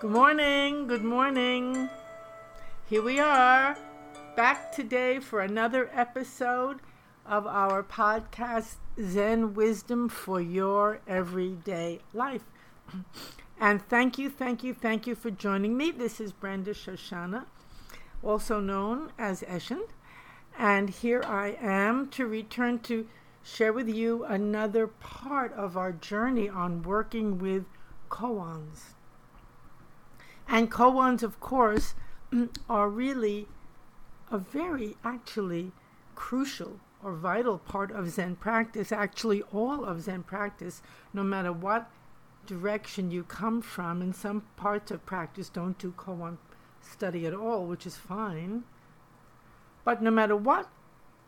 Good morning. Good morning. Here we are, back today for another episode of our podcast, Zen Wisdom for Your Everyday Life. And thank you, thank you, thank you for joining me. This is Brenda Shoshanna, also known as Eshin. And here I am to return to share with you another part of our journey on working with koans. And koans, of course, are really a very actually crucial or vital part of Zen practice, actually, all of Zen practice, no matter what direction you come from. And some parts of practice don't do koan study at all, which is fine. But no matter what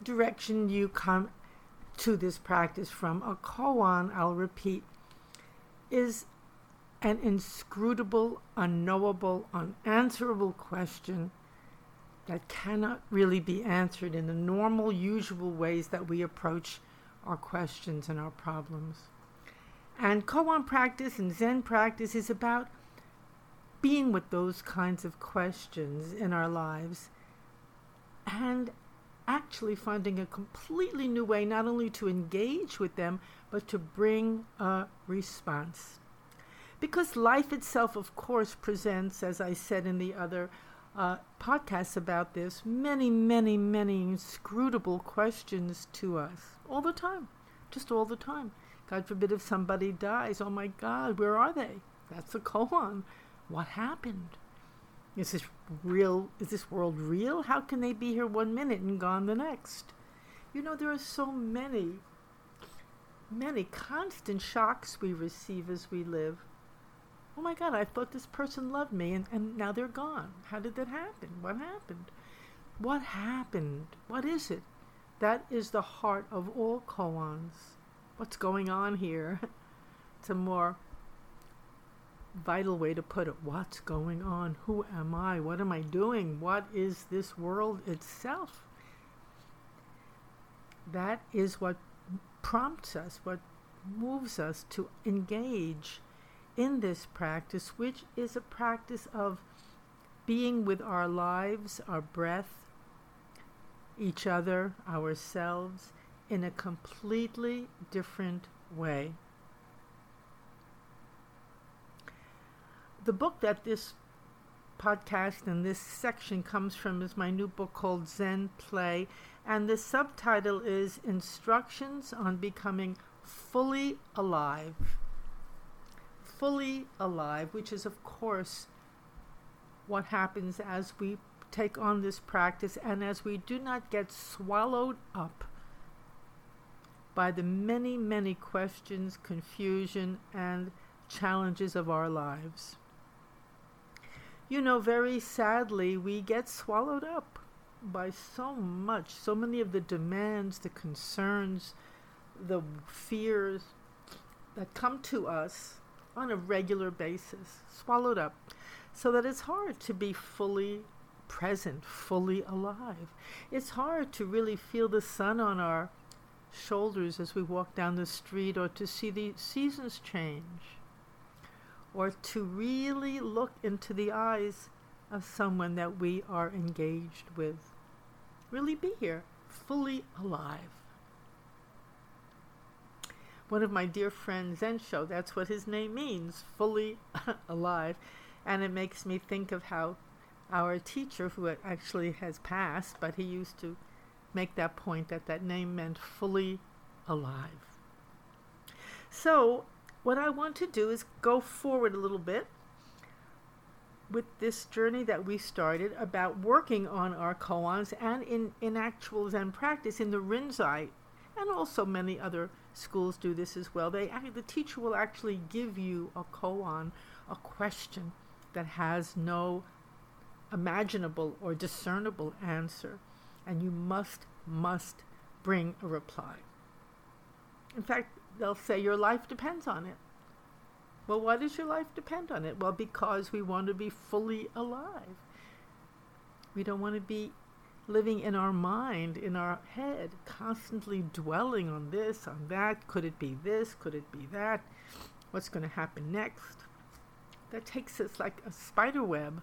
direction you come to this practice from, a koan, I'll repeat, is an inscrutable, unknowable, unanswerable question that cannot really be answered in the normal, usual ways that we approach our questions and our problems. And koan practice and Zen practice is about being with those kinds of questions in our lives and actually finding a completely new way not only to engage with them, but to bring a response. Because life itself, of course, presents, as I said in the other uh, podcasts about this, many, many, many inscrutable questions to us all the time, just all the time. God forbid if somebody dies, oh my God, where are they? That's a koan. What happened? Is this real? Is this world real? How can they be here one minute and gone the next? You know, there are so many, many constant shocks we receive as we live oh my God, I thought this person loved me and, and now they're gone. How did that happen? What happened? What happened? What is it? That is the heart of all koans. What's going on here? It's a more vital way to put it. What's going on? Who am I? What am I doing? What is this world itself? That is what prompts us, what moves us to engage in this practice, which is a practice of being with our lives, our breath, each other, ourselves, in a completely different way. The book that this podcast and this section comes from is my new book called Zen Play, and the subtitle is Instructions on Becoming Fully Alive fully alive, which is, of course, what happens as we take on this practice and as we do not get swallowed up by the many, many questions, confusion, and challenges of our lives. You know, very sadly, we get swallowed up by so much, so many of the demands, the concerns, the fears that come to us on a regular basis, swallowed up, so that it's hard to be fully present, fully alive. It's hard to really feel the sun on our shoulders as we walk down the street or to see the seasons change or to really look into the eyes of someone that we are engaged with. Really be here, fully alive one of my dear friends, Zensho, that's what his name means, fully alive. And it makes me think of how our teacher, who actually has passed, but he used to make that point that that name meant fully alive. So, what I want to do is go forward a little bit with this journey that we started about working on our koans and in, in actual Zen practice in the Rinzai and also many other schools do this as well. They the teacher will actually give you a koan, a question that has no imaginable or discernible answer, and you must must bring a reply. In fact, they'll say your life depends on it. Well, why does your life depend on it? Well, because we want to be fully alive. We don't want to be living in our mind, in our head, constantly dwelling on this, on that. Could it be this? Could it be that? What's going to happen next? that takes us like a spider web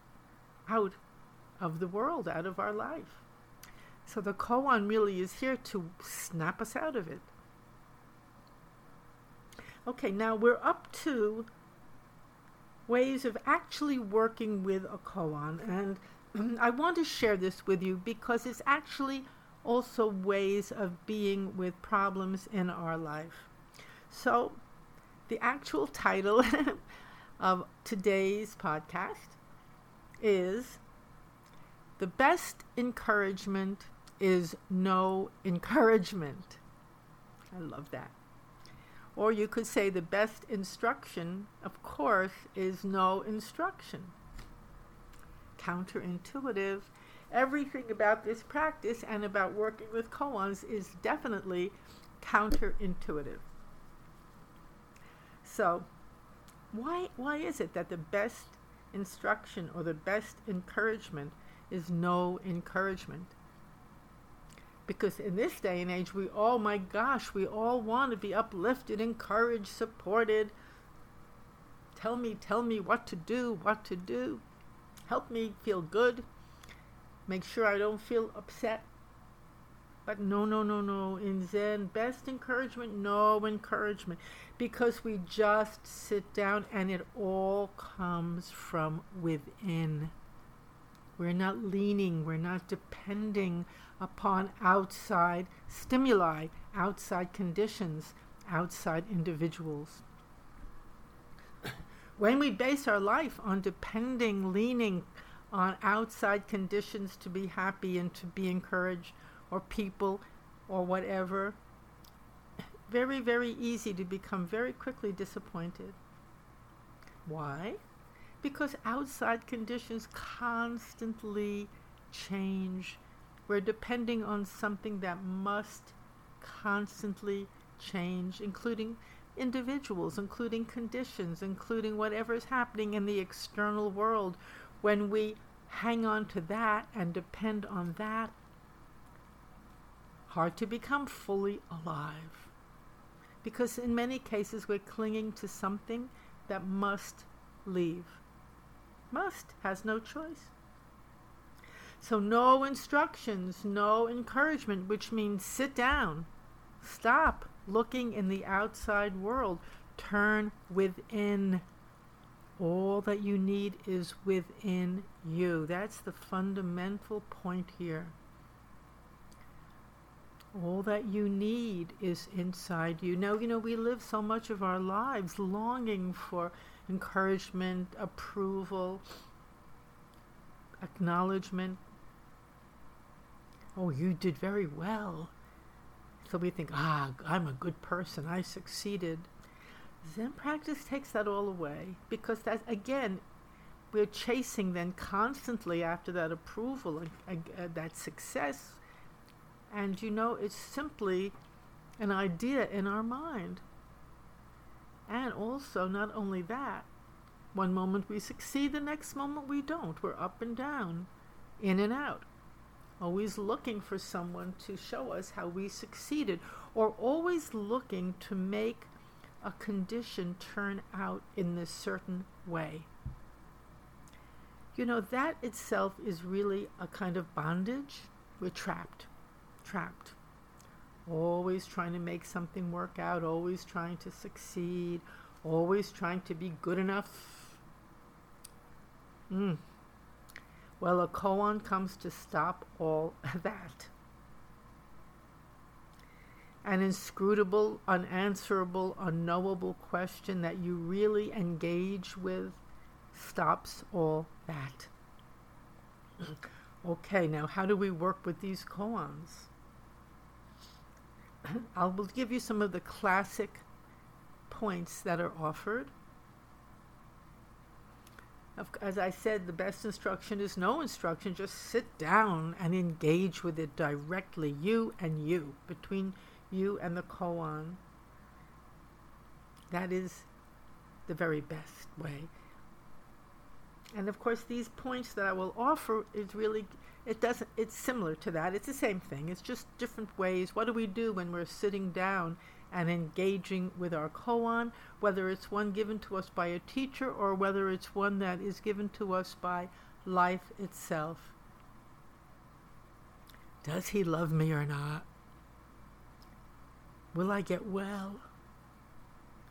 out of the world, out of our life. So the koan really is here to snap us out of it. Okay, now we're up to ways of actually working with a koan, and Mm-hmm. I want to share this with you because it's actually also ways of being with problems in our life. So, the actual title of today's podcast is The Best Encouragement is No Encouragement. I love that. Or you could say the best instruction, of course, is no instruction. Counterintuitive. Everything about this practice and about working with koans is definitely counterintuitive. So, why, why is it that the best instruction or the best encouragement is no encouragement? Because in this day and age, we all, my gosh, we all want to be uplifted, encouraged, supported. Tell me, tell me what to do, what to do. Help me feel good. Make sure I don't feel upset. But no, no, no, no. In Zen, best encouragement, no encouragement. Because we just sit down and it all comes from within. We're not leaning, we're not depending upon outside stimuli, outside conditions, outside individuals. When we base our life on depending, leaning on outside conditions to be happy and to be encouraged, or people, or whatever, very, very easy to become very quickly disappointed. Why? Because outside conditions constantly change we're depending on something that must constantly change, including individuals, including conditions, including whatever is happening in the external world. When we hang on to that and depend on that, hard to become fully alive. Because in many cases, we're clinging to something that must leave. Must, has no choice. So, no instructions, no encouragement, which means sit down, stop looking in the outside world, turn within. All that you need is within you. That's the fundamental point here. All that you need is inside you. Now, you know, we live so much of our lives longing for encouragement, approval, acknowledgement, oh, you did very well. So we think, ah, I'm a good person. I succeeded. Zen practice takes that all away because that again, we're chasing then constantly after that approval uh, that success, and you know it's simply an idea in our mind. And also, not only that, one moment we succeed, the next moment we don't. We're up and down, in and out always looking for someone to show us how we succeeded, or always looking to make a condition turn out in this certain way. You know, that itself is really a kind of bondage. We're trapped, trapped. Always trying to make something work out, always trying to succeed, always trying to be good enough. Mm, well, a koan comes to stop all that. An inscrutable, unanswerable, unknowable question that you really engage with stops all that. okay, now how do we work with these koans? I will give you some of the classic points that are offered as I said, the best instruction is no instruction. Just sit down and engage with it directly, you and you, between you and the koan. That is the very best way. And of course, these points that I will offer is really, it doesn't, it's similar to that. It's the same thing. It's just different ways. What do we do when we're sitting down and engaging with our koan, whether it's one given to us by a teacher or whether it's one that is given to us by life itself. Does he love me or not? Will I get well?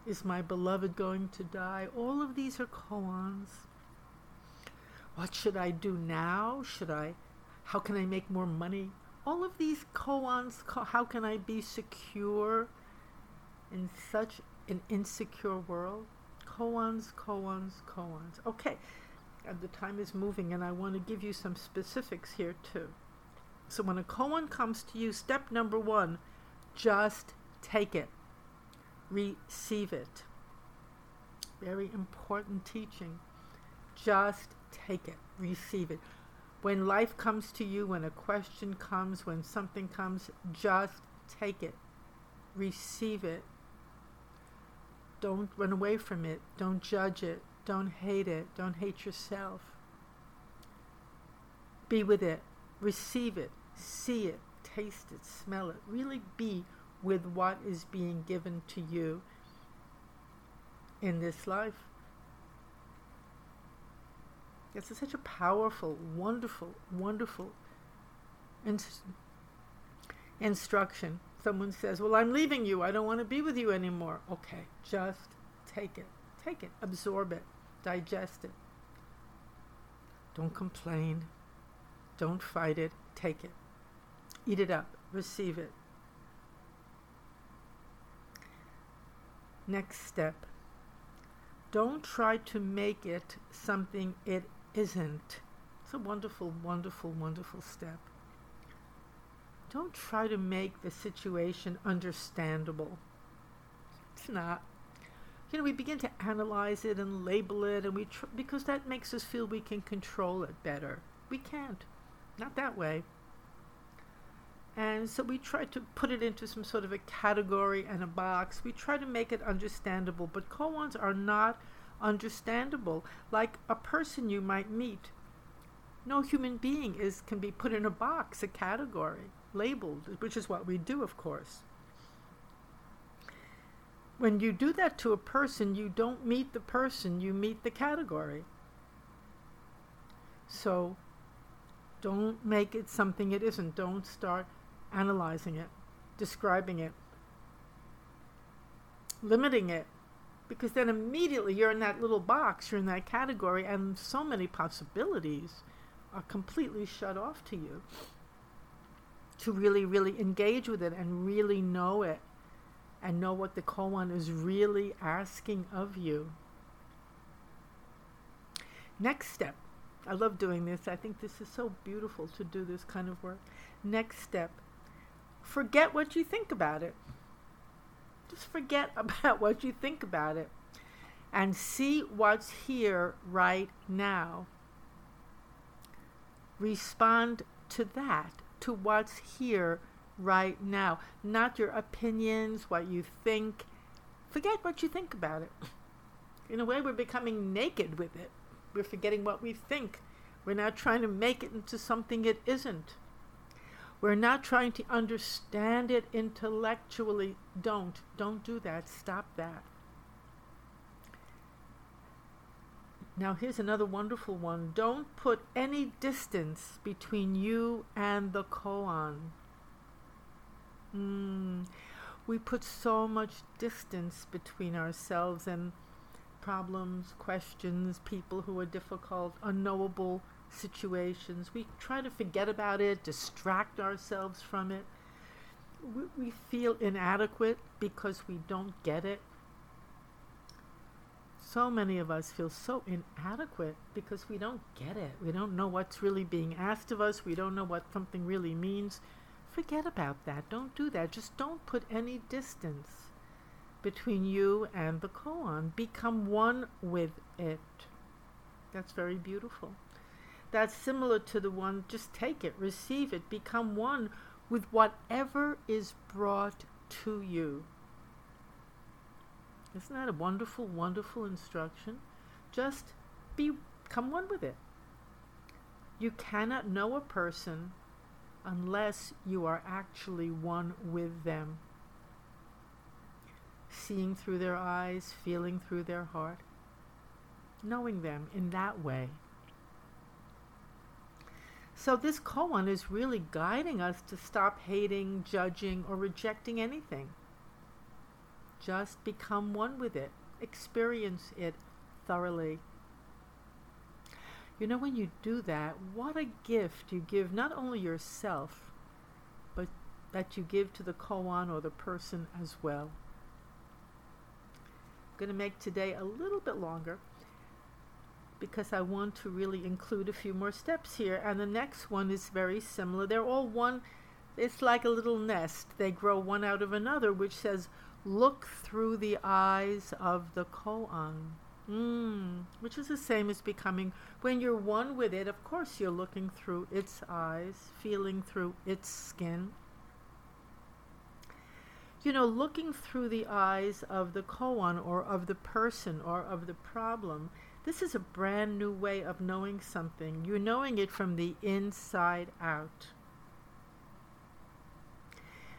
Is my beloved going to die? All of these are koans. What should I do now? Should I, how can I make more money? All of these koans, how can I be secure in such an insecure world? Koans, koans, koans. Okay, and the time is moving, and I want to give you some specifics here too. So when a koan comes to you, step number one, just take it, receive it. Very important teaching. Just take it, receive it. When life comes to you, when a question comes, when something comes, just take it, receive it. Don't run away from it. Don't judge it. Don't hate it. Don't hate yourself. Be with it. Receive it. See it. Taste it. Smell it. Really be with what is being given to you in this life. This is such a powerful, wonderful, wonderful ins- instruction. Someone says, Well, I'm leaving you. I don't want to be with you anymore. Okay, just take it. Take it. Absorb it. Digest it. Don't complain. Don't fight it. Take it. Eat it up. Receive it. Next step. Don't try to make it something it isn't. It's a wonderful, wonderful, wonderful step. Don't try to make the situation understandable. It's not. You know, we begin to analyze it and label it, and we tr- because that makes us feel we can control it better. We can't. Not that way. And so we try to put it into some sort of a category and a box. We try to make it understandable, but koans are not understandable. Like a person you might meet. No human being is can be put in a box, a category, labeled, which is what we do, of course. When you do that to a person, you don't meet the person, you meet the category. So don't make it something it isn't. Don't start analyzing it, describing it, limiting it, because then immediately you're in that little box, you're in that category, and so many possibilities are completely shut off to you to really, really engage with it and really know it and know what the koan is really asking of you. Next step. I love doing this. I think this is so beautiful to do this kind of work. Next step forget what you think about it. Just forget about what you think about it and see what's here right now. Respond to that, to what's here right now, not your opinions, what you think. Forget what you think about it. In a way, we're becoming naked with it. We're forgetting what we think. We're not trying to make it into something it isn't. We're not trying to understand it intellectually. Don't. Don't do that. Stop that. Now, here's another wonderful one. Don't put any distance between you and the koan. Mm, we put so much distance between ourselves and problems, questions, people who are difficult, unknowable situations. We try to forget about it, distract ourselves from it. We, we feel inadequate because we don't get it. So many of us feel so inadequate because we don't get it. We don't know what's really being asked of us. We don't know what something really means. Forget about that. Don't do that. Just don't put any distance between you and the koan. Become one with it. That's very beautiful that's similar to the one just take it, receive it, become one with whatever is brought to you. Isn't that a wonderful, wonderful instruction? Just become one with it. You cannot know a person unless you are actually one with them. seeing through their eyes, feeling through their heart, knowing them in that way. So, this koan is really guiding us to stop hating, judging, or rejecting anything. Just become one with it, experience it thoroughly. You know, when you do that, what a gift you give not only yourself, but that you give to the koan or the person as well. I'm going to make today a little bit longer because I want to really include a few more steps here. And the next one is very similar. They're all one, it's like a little nest. They grow one out of another, which says, Look through the eyes of the koan. Mm, which is the same as becoming, when you're one with it, of course you're looking through its eyes, feeling through its skin. You know, looking through the eyes of the koan or of the person or of the problem this is a brand new way of knowing something. You're knowing it from the inside out.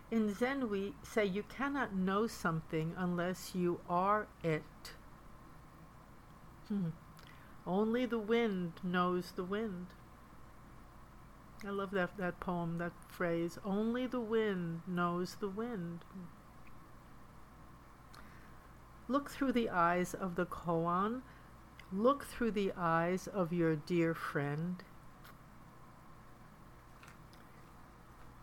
In Zen, we say you cannot know something unless you are it. Hmm. Only the wind knows the wind. I love that, that poem, that phrase. Only the wind knows the wind. Look through the eyes of the koan Look through the eyes of your dear friend.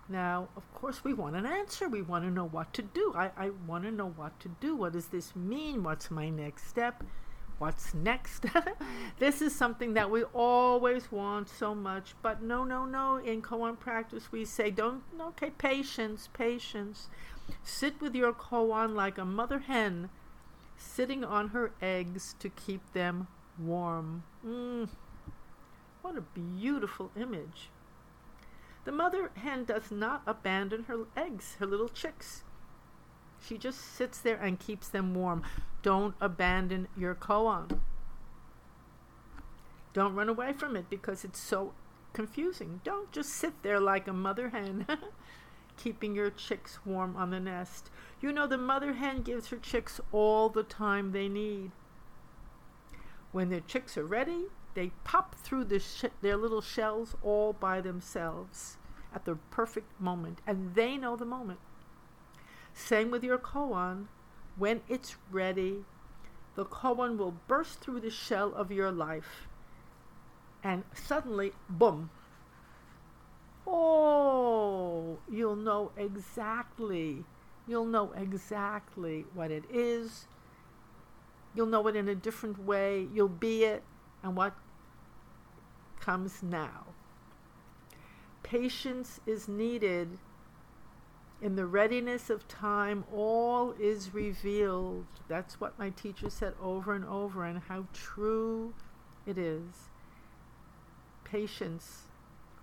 Now, of course, we want an answer. We want to know what to do. I, I want to know what to do. What does this mean? What's my next step? What's next? this is something that we always want so much. But no, no, no. In koan practice, we say, don't, okay, patience, patience. Sit with your koan like a mother hen sitting on her eggs to keep them warm. Mm, what a beautiful image. The mother hen does not abandon her eggs, her little chicks. She just sits there and keeps them warm. Don't abandon your koan. Don't run away from it because it's so confusing. Don't just sit there like a mother hen. keeping your chicks warm on the nest. You know, the mother hen gives her chicks all the time they need. When their chicks are ready, they pop through the sh- their little shells all by themselves at the perfect moment, and they know the moment. Same with your koan. When it's ready, the koan will burst through the shell of your life, and suddenly, boom, Oh, you'll know exactly. You'll know exactly what it is. You'll know it in a different way. You'll be it and what comes now. Patience is needed. In the readiness of time, all is revealed. That's what my teacher said over and over, and how true it is. Patience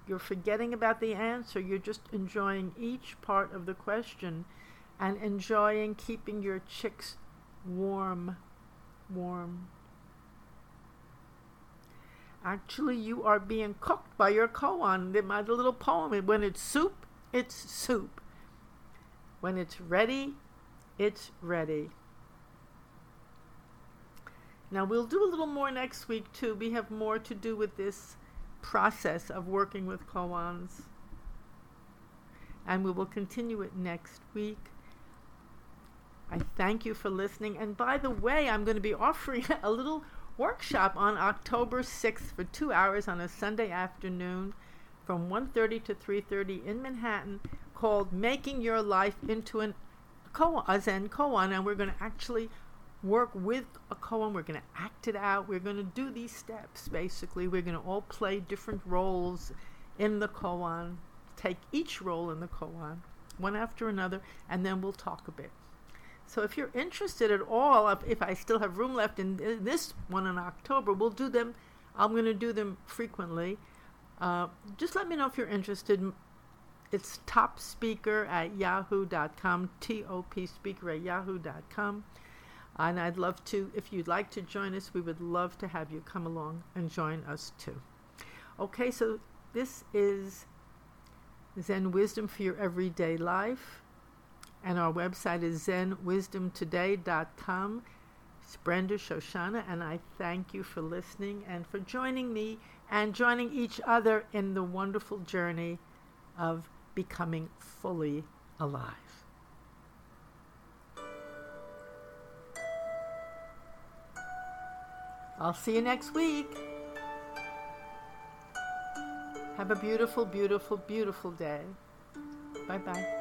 you're forgetting about the answer. You're just enjoying each part of the question and enjoying keeping your chicks warm. Warm. Actually, you are being cooked by your koan. My little poem. When it's soup, it's soup. When it's ready, it's ready. Now, we'll do a little more next week, too. We have more to do with this process of working with koans. And we will continue it next week. I thank you for listening. And by the way, I'm going to be offering a little workshop on October 6th for 2 hours on a Sunday afternoon from 1:30 to 3:30 in Manhattan called Making Your Life into an koan, a Zen koan and we're going to actually work with a koan. We're going to act it out. We're going to do these steps, basically. We're going to all play different roles in the koan, take each role in the koan, one after another, and then we'll talk a bit. So if you're interested at all, if I still have room left in this one in October, we'll do them. I'm going to do them frequently. Uh, just let me know if you're interested. It's top speaker at yahoo.com, T O P speaker at yahoo.com. And I'd love to, if you'd like to join us, we would love to have you come along and join us too. Okay, so this is Zen Wisdom for your everyday life. And our website is zenwisdomtoday.com. It's Brenda Shoshanna, and I thank you for listening and for joining me and joining each other in the wonderful journey of becoming fully alive. I'll see you next week. Have a beautiful, beautiful, beautiful day. Bye bye.